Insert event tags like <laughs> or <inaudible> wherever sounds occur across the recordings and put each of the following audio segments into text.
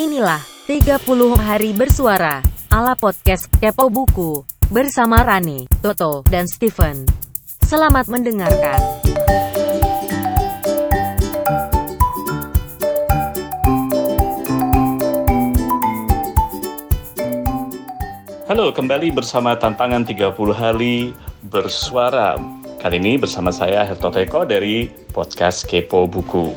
Inilah 30 hari bersuara ala podcast Kepo Buku bersama Rani, Toto, dan Steven. Selamat mendengarkan. Halo, kembali bersama tantangan 30 hari bersuara. Kali ini bersama saya Herto Teko dari podcast Kepo Buku.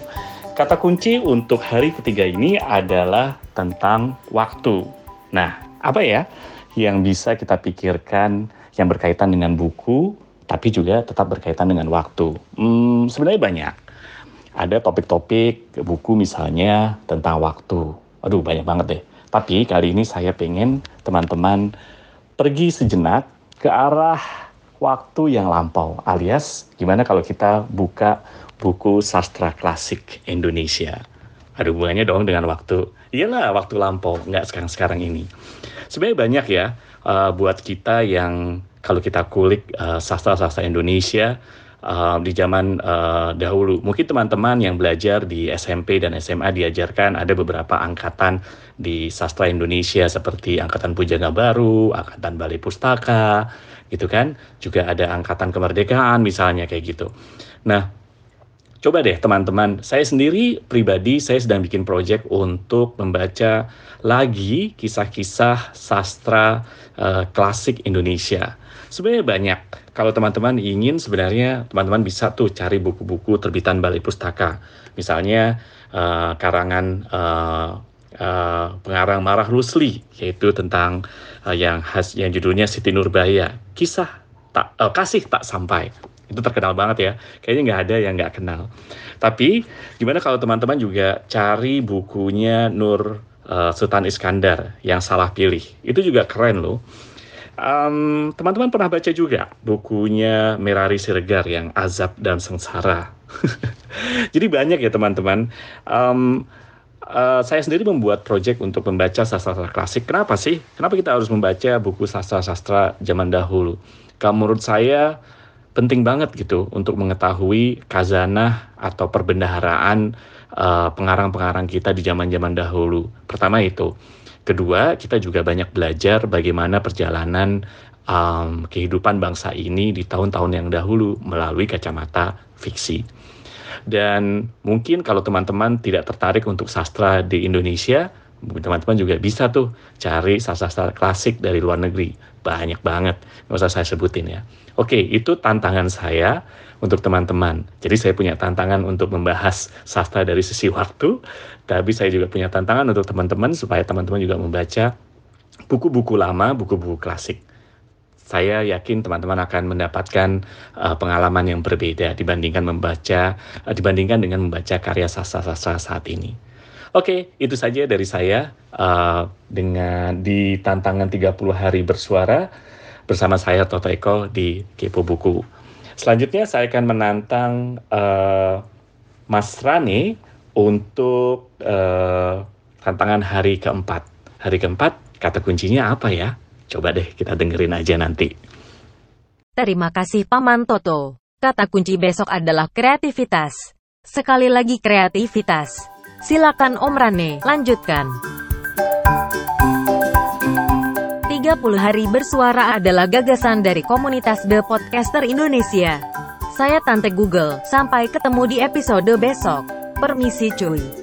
Kata kunci untuk hari ketiga ini adalah tentang waktu. Nah, apa ya yang bisa kita pikirkan yang berkaitan dengan buku, tapi juga tetap berkaitan dengan waktu? Hmm, sebenarnya banyak. Ada topik-topik buku misalnya tentang waktu. Aduh, banyak banget deh. Tapi kali ini saya pengen teman-teman pergi sejenak ke arah waktu yang lampau, alias gimana kalau kita buka buku sastra klasik Indonesia. Ada hubungannya dong dengan waktu. Iyalah waktu lampau, nggak sekarang-sekarang ini. Sebenarnya banyak ya uh, buat kita yang kalau kita kulik uh, sastra-sastra Indonesia uh, di zaman uh, dahulu. Mungkin teman-teman yang belajar di SMP dan SMA diajarkan ada beberapa angkatan di sastra Indonesia seperti angkatan Pujangga Baru, angkatan Balai Pustaka, gitu kan. Juga ada angkatan kemerdekaan misalnya kayak gitu. Nah, coba deh teman-teman, saya sendiri pribadi saya sedang bikin project untuk membaca lagi kisah-kisah sastra uh, klasik Indonesia. Sebenarnya banyak. Kalau teman-teman ingin sebenarnya teman-teman bisa tuh cari buku-buku terbitan Balai Pustaka. Misalnya uh, karangan uh, uh, pengarang Marah Rusli yaitu tentang uh, yang khas yang judulnya Siti Nurbaya, kisah tak uh, kasih tak sampai itu terkenal banget ya kayaknya nggak ada yang nggak kenal tapi gimana kalau teman-teman juga cari bukunya Nur uh, Sultan Iskandar yang salah pilih itu juga keren loh um, teman-teman pernah baca juga bukunya Merari Siregar yang Azab dan Sengsara <laughs> jadi banyak ya teman-teman um, Uh, saya sendiri membuat proyek untuk membaca sastra klasik. Kenapa sih? Kenapa kita harus membaca buku sastra-sastra zaman dahulu? Kalau menurut saya penting banget gitu untuk mengetahui kazanah atau perbendaharaan uh, pengarang-pengarang kita di zaman-zaman dahulu. Pertama itu. Kedua, kita juga banyak belajar bagaimana perjalanan um, kehidupan bangsa ini di tahun-tahun yang dahulu melalui kacamata fiksi. Dan mungkin kalau teman-teman tidak tertarik untuk sastra di Indonesia, teman-teman juga bisa tuh cari sastra klasik dari luar negeri. Banyak banget, nggak usah saya sebutin ya. Oke, itu tantangan saya untuk teman-teman. Jadi saya punya tantangan untuk membahas sastra dari sisi waktu, tapi saya juga punya tantangan untuk teman-teman supaya teman-teman juga membaca buku-buku lama, buku-buku klasik. Saya yakin teman-teman akan mendapatkan uh, pengalaman yang berbeda dibandingkan membaca uh, dibandingkan dengan membaca karya sastra-sastra saat ini. Oke, itu saja dari saya uh, dengan di tantangan 30 hari bersuara bersama saya Toto Eko di Kepo Buku. Selanjutnya saya akan menantang uh, Mas Rani untuk uh, tantangan hari keempat. Hari keempat kata kuncinya apa ya? Coba deh kita dengerin aja nanti. Terima kasih Paman Toto. Kata kunci besok adalah kreativitas. Sekali lagi kreativitas. Silakan Om Rane, lanjutkan. 30 hari bersuara adalah gagasan dari komunitas The Podcaster Indonesia. Saya Tante Google, sampai ketemu di episode besok. Permisi cuy.